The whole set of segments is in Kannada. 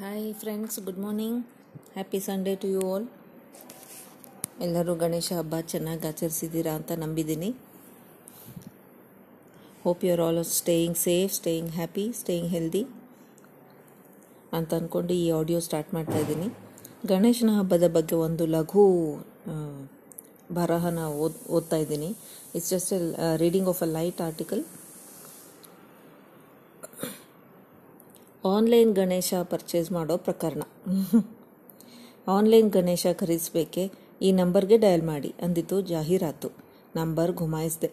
Hi friends good morning happy Sunday to you all ಎಲ್ಲರೂ ಗಣೇಶ ಹಬ್ಬ ಚೆನ್ನಾಗಿ ಆಚರಿಸಿದ್ದೀರಾ ಅಂತ ನಂಬಿದ್ದೀನಿ. Hope you are all staying safe staying happy staying healthy ಅಂತ ಅಂದ್ಕೊಂಡು ಈ ಆಡಿಯೋ ಸ್ಟಾರ್ಟ್ ಮಾಡ್ತಾ ಇದ್ದೀನಿ. ಗಣೇಶನ ಹಬ್ಬದ ಬಗ್ಗೆ ಒಂದು ಲಘು ಬರಹನ ಓದ್, ಓದ್ತಾ ಇದ್ದೀನಿ. It's just reading of a light article online Ganesha purchase ಮಾಡೋ ಪ್ರಕರಣ. ಆನ್ಲೈನ್ ಗಣೇಶ ಖರೀದಿಸಬೇಕೆ? ಈ ನಂಬರ್ಗೆ ಡಯಲ್ ಮಾಡಿ, ಅಂದಿತು ಜಾಹೀರಾತು. ನಂಬರ್ ಗುಮಾಯಿಸಿದೆ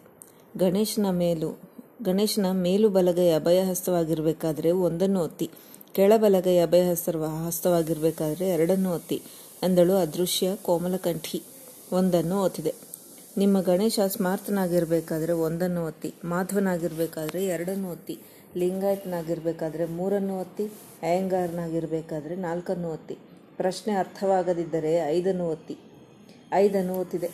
ಗಣೇಶನ ಮೇಲು ಗಣೇಶನ ಮೇಲು ಬಲಗೈ ಅಭಯ ಹಸ್ತವಾಗಿರಬೇಕಾದ್ರೆ ಒಂದನ್ನು ಒತ್ತಿ, ಕೆಳ ಬಲಗೈ ಅಭಯ ಹಸ್ತ ಹಸ್ತವಾಗಿರಬೇಕಾದ್ರೆ ಎರಡನ್ನು ಒತ್ತಿ, ಅಂದಳು ಅದೃಶ್ಯ ಕೋಮಲಕಂಠಿ. ಒಂದನ್ನು ಒತ್ತಿದೆ. ನಿಮ್ಮ ಗಣೇಶ ಸ್ಮಾರ್ತನಾಗಿರಬೇಕಾದ್ರೆ ಒಂದನ್ನು ಒತ್ತಿ, ಮಾಧ್ವನಾಗಿರಬೇಕಾದ್ರೆ ಎರಡನ್ನು ಒತ್ತಿ ಲಿಂಗಾಯತನಾಗಿರಬೇಕಾದ್ರೆ ಮೂರನ್ನು ಒತ್ತಿ, ಅಯ್ಯಂಗಾರನಾಗಿರಬೇಕಾದ್ರೆ ನಾಲ್ಕನ್ನು ಒತ್ತಿ. ಪ್ರಶ್ನೆ ಅರ್ಥವಾಗದಿದ್ದರೆ ಐದನ್ನು ಒತ್ತಿ. ಐದನ್ನು ಒತ್ತಿದೆ.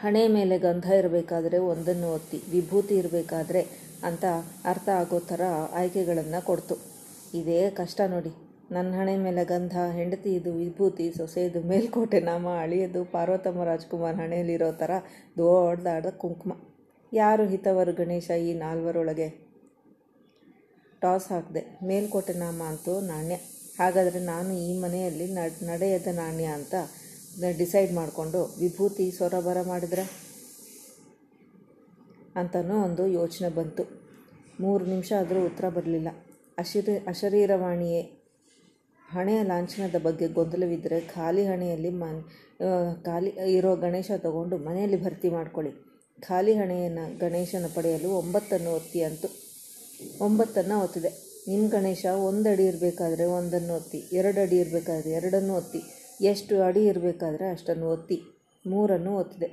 ಹಣೆ ಮೇಲೆ ಗಂಧ ಇರಬೇಕಾದ್ರೆ ಒಂದನ್ನು ಒತ್ತಿ. ವಿಭೂತಿ ಇರಬೇಕಾದ್ರೆ ಅಂತ ಅರ್ಥ ಆಗೋ ಥರ ಆಯ್ಕೆಗಳನ್ನು ಕೊಡ್ತು. ಇದೇ ಕಷ್ಟ ನೋಡಿ. ನನ್ನ ಹಣೆ ಮೇಲೆ ಗಂಧ, ಹೆಂಡತಿ ಇದು ವಿಭೂತಿ ಸೊಸೆಯದು ಮೇಲ್ಕೋಟೆ, ನಾಮ, ಅಳಿಯದು, ಪಾರ್ವತಮ್ಮ ರಾಜ್ಕುಮಾರ್ ಹಣೆಯಲ್ಲಿರೋ ಥರ ದೊಡ್ಡದಾದ ಕುಂಕುಮ. ಯಾರು ಹಿತವರು ಗಣೇಶ ಈ ನಾಲ್ವರೊಳಗೆ? ಟಾಸ್ ಹಾಕಿದೆ. ಮೇಲ್ಕೋಟೆ ನಾಮ ಅಂತೂ ನಾಣ್ಯ. ಹಾಗಾದರೆ ನಾನು ಈ ಮನೆಯಲ್ಲಿ ನಡ್- ನಡೆಯದ ನಾಣ್ಯ ಅಂತ ಡಿಸೈಡ್ ಮಾಡಿಕೊಂಡು ವಿಭೂತಿ ಸೊರಬರ ಮಾಡಿದ್ರೆ? ಅಂತನೂ ಒಂದು ಯೋಚನೆ ಬಂತು. ಮೂರು ನಿಮಿಷ ಆದರೂ ಉತ್ತರ ಬರಲಿಲ್ಲ. ಅಶರೀ, ಅಶರೀರವಾಣಿಯೇ, ಹಣೆಯ ಲಾಂಛನದ ಬಗ್ಗೆ ಗೊಂದಲವಿದ್ದರೆ ಖಾಲಿ ಹಣೆಯಲ್ಲಿ ಮನ್ ಖಾಲಿ ಇರೋ ಗಣೇಶ ತಗೊಂಡು ಮನೆಯಲ್ಲಿ ಭರ್ತಿ ಮಾಡ್ಕೊಳ್ಳಿ. ಖಾಲಿ ಹಣೆಯನ್ನು ಗಣೇಶನ ಪಡೆಯಲು ಒಂಬತ್ತನ್ನು ಒತ್ತಿ ಅಂತು. ಒಂಬತ್ತನ್ನು ಒತ್ತಿದೆ. ನಿಮ್ಮ ಗಣೇಶ ಒಂದು ಅಡಿ ಇರಬೇಕಾದ್ರೆ ಒಂದನ್ನು ಒತ್ತಿ, ಎರಡು ಅಡಿ ಇರಬೇಕಾದ್ರೆ ಎರಡನ್ನು ಒತ್ತಿ, ಎಷ್ಟು ಅಡಿ ಇರಬೇಕಾದ್ರೆ ಅಷ್ಟನ್ನು ಒತ್ತಿ, ಮೂರನ್ನು ಒತ್ತಿದೆ.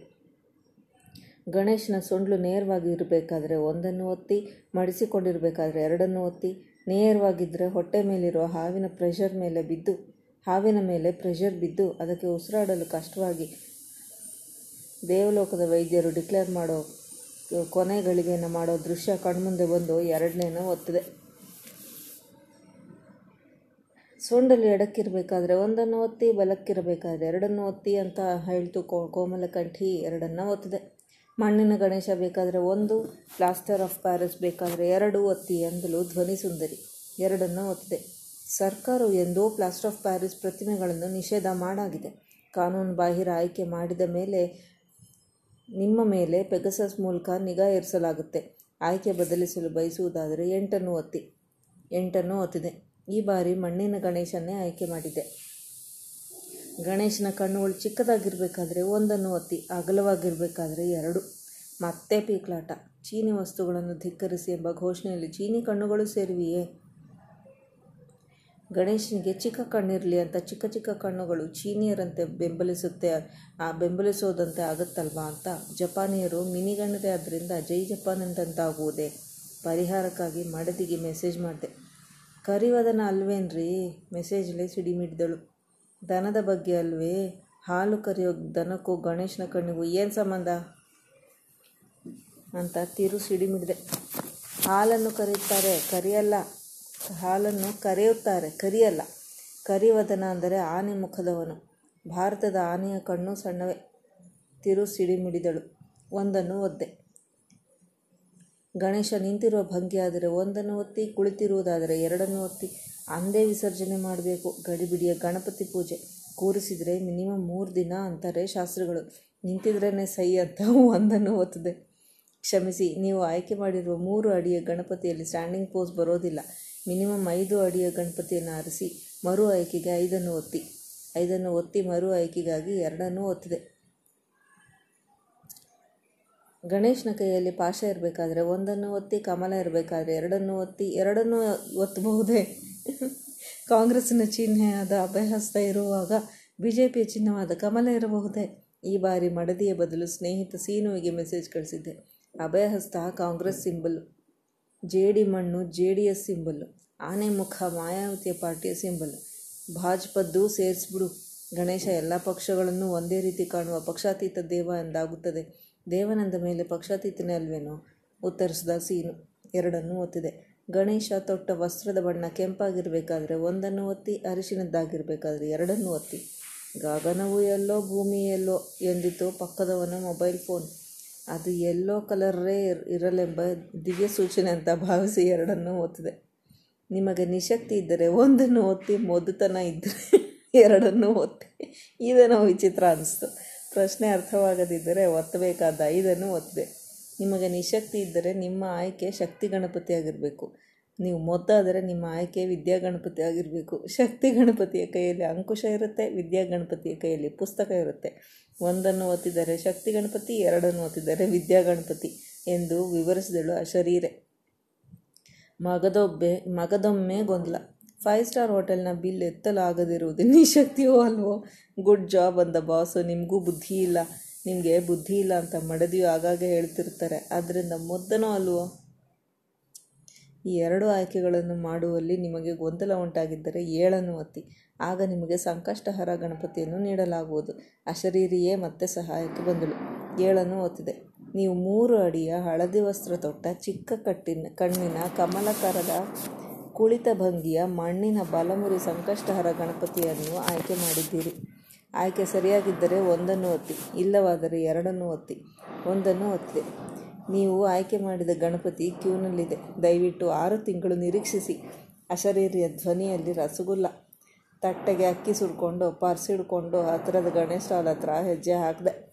ಗಣೇಶನ ಸೊಂಡ್ಲು ನೇರವಾಗಿ ಇರಬೇಕಾದ್ರೆ ಒಂದನ್ನು ಒತ್ತಿ, ಮಡಿಸಿಕೊಂಡಿರಬೇಕಾದ್ರೆ ಎರಡನ್ನು ಒತ್ತಿ ನೇರವಾಗಿದ್ದರೆ ಹೊಟ್ಟೆ ಮೇಲಿರುವ ಹಾವಿನ ಪ್ರೆಷರ್ ಮೇಲೆ ಬಿದ್ದು, ಹಾವಿನ ಮೇಲೆ ಪ್ರೆಷರ್ ಬಿದ್ದು ಅದಕ್ಕೆ ಉಸಿರಾಡಲು ಕಷ್ಟವಾಗಿ ದೇವಲೋಕದ ವೈದ್ಯರು ಡಿಕ್ಲೇರ್ ಮಾಡೋ ಕೊನೆ ಗಳಿಗೆಯನ್ನು ಮಾಡೋ ದೃಶ್ಯ ಕಣ್ಮುಂದೆ ಬಂದು ಎರಡನೇನ ಒತ್ತಿದೆ. ಸೊಂಡಲ್ಲಿ ಎಡಕ್ಕಿರಬೇಕಾದ್ರೆ ಒಂದನ್ನು ಒತ್ತಿ, ಬಲಕ್ಕಿರಬೇಕಾದ್ರೆ ಎರಡನ್ನು ಒತ್ತಿ ಅಂತ ಹೇಳ್ತು ಕೋ, ಕೋಮಲಕಂಠಿ ಎರಡನ್ನು ಒತ್ತಿದೆ. ಮಣ್ಣಿನ ಗಣೇಶ ಬೇಕಾದರೆ ಒಂದು, ಪ್ಲಾಸ್ಟರ್ ಆಫ್ ಪ್ಯಾರಿಸ್ ಬೇಕಾದರೆ ಎರಡು ಒತ್ತಿ ಎಂದಲು ಧ್ವನಿ ಸುಂದರಿ ಎರಡನ್ನು ಒತ್ತಿದೆ. ಸರ್ಕಾರವು ಎಂದೋ ಪ್ಲಾಸ್ಟರ್ ಆಫ್ ಪ್ಯಾರಿಸ್ ಪ್ರತಿಮೆಗಳನ್ನು ನಿಷೇಧ ಮಾಡಾಗಿದೆ. ಕಾನೂನು ಬಾಹಿರ ಆಯ್ಕೆ ಮಾಡಿದ ಮೇಲೆ ನಿಮ್ಮ ಮೇಲೆ ಪೆಗಸಸ್ ಮೂಲಕ ನಿಗಾ ಇರಿಸಲಾಗುತ್ತೆ ಆಯ್ಕೆ ಬದಲಿಸಲು ಬಯಸುವುದಾದರೆ ಎಂಟನ್ನು ಒತ್ತಿ. ಎಂಟನ್ನು ಒತ್ತಿದೆ. ಈ ಬಾರಿ ಮಣ್ಣಿನ ಗಣೇಶನ್ನೇ ಆಯ್ಕೆ ಮಾಡಿದೆ. ಗಣೇಶನ ಕಣ್ಣುಗಳು ಚಿಕ್ಕದಾಗಿರಬೇಕಾದ್ರೆ ಒಂದನ್ನು ಒತ್ತಿ, ಅಗಲವಾಗಿರಬೇಕಾದ್ರೆ ಎರಡು. ಮತ್ತೆ ಪೀಕ್ಲಾಟ. ಚೀನಿ ವಸ್ತುಗಳನ್ನು ಧಿಕ್ಕರಿಸಿ ಎಂಬ ಘೋಷಣೆಯಲ್ಲಿ ಚೀನಿ ಕಣ್ಣುಗಳು ಸೇರಿವೆಯೇ? ಗಣೇಶನಿಗೆ ಚಿಕ್ಕ ಕಣ್ಣಿರಲಿ ಅಂತ ಚಿಕ್ಕ ಚಿಕ್ಕ ಕಣ್ಣುಗಳು ಚೀನಿಯರಂತೆ ಬೆಂಬಲಿಸುತ್ತೆ. ಆ ಬೆಂಬಲಿಸೋದಂತೆ ಆಗುತ್ತಲ್ವಾ ಅಂತ ಜಪಾನಿಯರು ಮಿನಿಗಣ್ಣದೆ ಆದ್ದರಿಂದ ಜೈ ಜಪಾನ್ ಅಂತಂತಾಗುವುದೇ ಪರಿಹಾರಕ್ಕಾಗಿ ಮಡದಿಗೆ ಮೆಸೇಜ್ ಮಾಡಿದೆ. ಕರಿವದನ ಅಲ್ವೇನ್ರಿ? ಮೆಸೇಜ್ಲೆ ಸಿಡಿಮಿಡಿದಳು. ದನದ ಬಗ್ಗೆ ಅಲ್ವೇ? ಹಾಲು ಕರೆಯೋ ದನಕ್ಕೂ ಗಣೇಶನ ಕಣ್ಣಿಗೂ ಏನು ಸಂಬಂಧ? ಅಂತ ತಿರು ಸಿಡಿಮಿಡಿದೆ. ಹಾಲನ್ನು ಕರೆಯುತ್ತಾರೆ. ಕರಿಯಲ್ಲ. ಹಾಲನ್ನು ಕರೆಯುತ್ತಾರೆ, ಕರಿಯಲ್ಲ. ಕರಿವದನ ಅಂದರೆ ಆನೆ ಮುಖದವನು. ಭಾರತದ ಆನೆಯ ಕಣ್ಣು ಸಣ್ಣವೇ ತಿರು ಸಿಡಿಮಿಡಿದಳು ಒಂದನ್ನು ಒದ್ದೆ. ಗಣೇಶ ನಿಂತಿರುವ ಭಂಗಿಯಾದರೆ ಒಂದನ್ನು ಒತ್ತಿ, ಕುಳಿತಿರುವುದಾದರೆ ಎರಡನ್ನು ಒತ್ತಿ, ಅಂದೇ ವಿಸರ್ಜನೆ ಮಾಡಬೇಕು. ಗಡಿಬಿಡಿಯ ಗಣಪತಿ ಪೂಜೆ. ಕೂರಿಸಿದರೆ ಮಿನಿಮಮ್ ಮೂರು ದಿನ ಅಂತಾರೆ ಶಾಸ್ತ್ರಗಳು. ನಿಂತಿದ್ರೇ ಸೈ ಅಂತ ಒಂದನ್ನು ಒತ್ತದೆ ಕ್ಷಮಿಸಿ, ನೀವು ಆಯ್ಕೆ ಮಾಡಿರುವ ಮೂರು ಅಡಿಯ ಗಣಪತಿಯಲ್ಲಿ ಸ್ಟ್ಯಾಂಡಿಂಗ್ ಪೋಸ್ ಬರೋದಿಲ್ಲ. ಮಿನಿಮಮ್ ಐದು ಅಡಿಯ ಗಣಪತಿಯನ್ನು ಆರಿಸಿ ಮರು ಆಯ್ಕೆಗೆ ಐದನ್ನು ಒತ್ತಿ ಐದನ್ನು ಒತ್ತಿ ಮರು ಆಯ್ಕೆಗಾಗಿ ಎರಡನ್ನು ಒತ್ತಿದೆ. ಗಣೇಶನ ಕೈಯಲ್ಲಿ ಪಾಶ ಇರಬೇಕಾದ್ರೆ ಒಂದನ್ನು ಒತ್ತಿ, ಕಮಲ ಇರಬೇಕಾದ್ರೆ ಎರಡನ್ನು ಒತ್ತಿ, ಎರಡನ್ನು ಒತ್ತಬಹುದೇ? ಕಾಂಗ್ರೆಸ್ಸಿನ ಚಿಹ್ನೆಯಾದ ಅಭಯಹಸ್ತ ಇರುವಾಗ ಬಿ ಜೆ ಪಿಯ ಚಿಹ್ನವಾದ ಕಮಲ ಇರಬಹುದೇ? ಈ ಬಾರಿ ಮಡದಿಯ ಬದಲು ಸ್ನೇಹಿತ ಸೀನುವಿಗೆ ಮೆಸೇಜ್ ಕಳಿಸಿದ್ದೆ. ಅಭಯಹಸ್ತ ಕಾಂಗ್ರೆಸ್ ಸಿಂಬಲ್, ಜೇಡಿ ಮಣ್ಣು ಜೆ ಡಿ ಎಸ್ ಸಿಂಬಲ್ಲು ಆನೆ ಮುಖ, ಮಾಯಾವತಿಯ ಪಾರ್ಟಿಯ ಸಿಂಬಲ್. ಭಾಜಪದ್ದು ಸೇರಿಸ್ಬಿಡು. ಗಣೇಶ, ಎಲ್ಲ ಪಕ್ಷಗಳನ್ನು ಒಂದೇ ರೀತಿ ಕಾಣುವ ಪಕ್ಷಾತೀತ ದೇವ ಎಂದಾಗುತ್ತದೆ. ದೇವನಂದ ಮೇಲೆ ಪಕ್ಷಾತೀತನೇ ಅಲ್ವೇನೋ? ಉತ್ತರಿಸಿದ ಸೀನು. ಎರಡನ್ನೂ ಒತ್ತಿದೆ. ಗಣೇಶ ತೊಟ್ಟ ವಸ್ತ್ರದ ಬಣ್ಣ ಕೆಂಪಾಗಿರಬೇಕಾದ್ರೆ ಒಂದನ್ನು ಒತ್ತಿ, ಅರಿಶಿನದ್ದಾಗಿರಬೇಕಾದ್ರೆ ಎರಡನ್ನು ಒತ್ತಿ. ಗಗನವು ಎಲ್ಲೋ, ಭೂಮಿ ಎಲ್ಲೋ ಎಂದಿತು ಪಕ್ಕದವನ ಮೊಬೈಲ್ ಫೋನ್. ಅದು ಎಲ್ಲೋ ಕಲರ್ರೇ ಇರಲೆಂಬ ದಿವ್ಯ ಸೂಚನೆ ಅಂತ ಭಾವಿಸಿ ಎರಡನ್ನು ಒತ್ತಿದೆ. ನಿಮಗೆ ನಿಶಕ್ತಿ ಇದ್ದರೆ ಒಂದನ್ನು ಒತ್ತಿ ಮೊದತನ ಇದ್ದರೆ ಎರಡನ್ನು ಒತ್ತಿ. ಇದೇನೋ ವಿಚಿತ್ರ ಅನ್ನಿಸ್ತು ಪ್ರಶ್ನೆ ಅರ್ಥವಾಗದಿದ್ದರೆ ಒತ್ತಬೇಕಾದ ಐದನ್ನು ಒತ್ತಿದೆ ನಿಮಗೆ ನಿಶಕ್ತಿ ಇದ್ದರೆ ನಿಮ್ಮ ಆಯ್ಕೆ ಶಕ್ತಿ ಗಣಪತಿ ಆಗಿರಬೇಕು. ನೀವು ಮೊದ್ದಾದರೆ ನಿಮ್ಮ ಆಯ್ಕೆ ವಿದ್ಯಾ ಗಣಪತಿ ಆಗಿರಬೇಕು. ಶಕ್ತಿ ಗಣಪತಿಯ ಕೈಯಲ್ಲಿ ಅಂಕುಶ ಇರುತ್ತೆ, ವಿದ್ಯಾ ಗಣಪತಿಯ ಕೈಯಲ್ಲಿ ಪುಸ್ತಕ ಇರುತ್ತೆ. ಒಂದನ್ನು ಒತ್ತಿದರೆ ಶಕ್ತಿ ಗಣಪತಿ, ಎರಡನ್ನು ಒತ್ತಿದರೆ ವಿದ್ಯಾ ಗಣಪತಿ ಎಂದು ವಿವರಿಸಿದಳು ಅಶರೀರೆ ಮಗದೊಬ್ಬೆ, ಮಗದೊಮ್ಮೆ ಗೊಂದಲ. ಫೈವ್ ಸ್ಟಾರ್ ಹೋಟೆಲ್ನ ಬಿಲ್ ಎತ್ತಲಾಗದಿರುವುದು ನಿಶಕ್ತಿಯೋ ಅಲ್ವೋ? ಗುಡ್ ಜಾಬ್ ಅಂದ ಬಾಸು ನಿಮಗೂ ಬುದ್ಧಿ ಇಲ್ಲ. ನಿಮಗೆ ಬುದ್ಧಿ ಇಲ್ಲ ಅಂತ ಮಡದಿಯು ಆಗಾಗ ಹೇಳ್ತಿರ್ತಾರೆ. ಆದ್ದರಿಂದ ಮೊದ್ದನೋ ಅಲ್ವೋ? ಈ ಎರಡು ಆಯ್ಕೆಗಳನ್ನು ಮಾಡುವಲ್ಲಿ ನಿಮಗೆ ಗೊಂದಲ ಉಂಟಾಗಿದ್ದರೆ ಏಳನ್ನು ಒತ್ತಿ, ಆಗ ನಿಮಗೆ ಸಂಕಷ್ಟಹರ ಗಣಪತಿಯನ್ನು ನೀಡಲಾಗುವುದು. ಅಶರೀರಿಯೇ ಮತ್ತೆ ಸಹಾಯಕ್ಕೆ ಬಂದಳು. ಏಳನ್ನು ಒತ್ತಿದೆ. ನೀವು ಮೂರು ಅಡಿಯ ಹಳದಿ ವಸ್ತ್ರ ತೊಟ್ಟ, ಚಿಕ್ಕ ಕಟ್ಟಿನ, ಕಣ್ಣಿನ ಕಮಲಕರದ ಕುಳಿತ ಭಂಗಿಯ ಮಣ್ಣಿನ ಬಲಮುರಿ ಸಂಕಷ್ಟಹರ ಗಣಪತಿಯನ್ನು ಆಯ್ಕೆ ಮಾಡಿದ್ದೀರಿ. ಆಯ್ಕೆ ಸರಿಯಾಗಿದ್ದರೆ ಒಂದನ್ನು ಒತ್ತಿ, ಇಲ್ಲವಾದರೆ ಎರಡನ್ನು ಒತ್ತಿ, ಒಂದನ್ನು ಒತ್ತಿದೆ. ನೀವು ಆಯ್ಕೆ ಮಾಡಿದ ಗಣಪತಿ ಕ್ಯೂನಲ್ಲಿದೆ. ದಯವಿಟ್ಟು ಆರು ತಿಂಗಳು ನಿರೀಕ್ಷಿಸಿ. ಅಶರೀರಿಯ ಧ್ವನಿಯಲ್ಲಿ ರಸಗುಲ್ಲ. ತಟ್ಟೆಗೆ ಅಕ್ಕಿ ಸುಡ್ಕೊಂಡು, ಪರ್ಸ್ ಹಿಡ್ಕೊಂಡು ಹತ್ತಿರದ ಗಣೇಶ ಸ್ಟಾಲ್ ಹತ್ರ ಹೆಜ್ಜೆ ಹಾಕಿದೆ.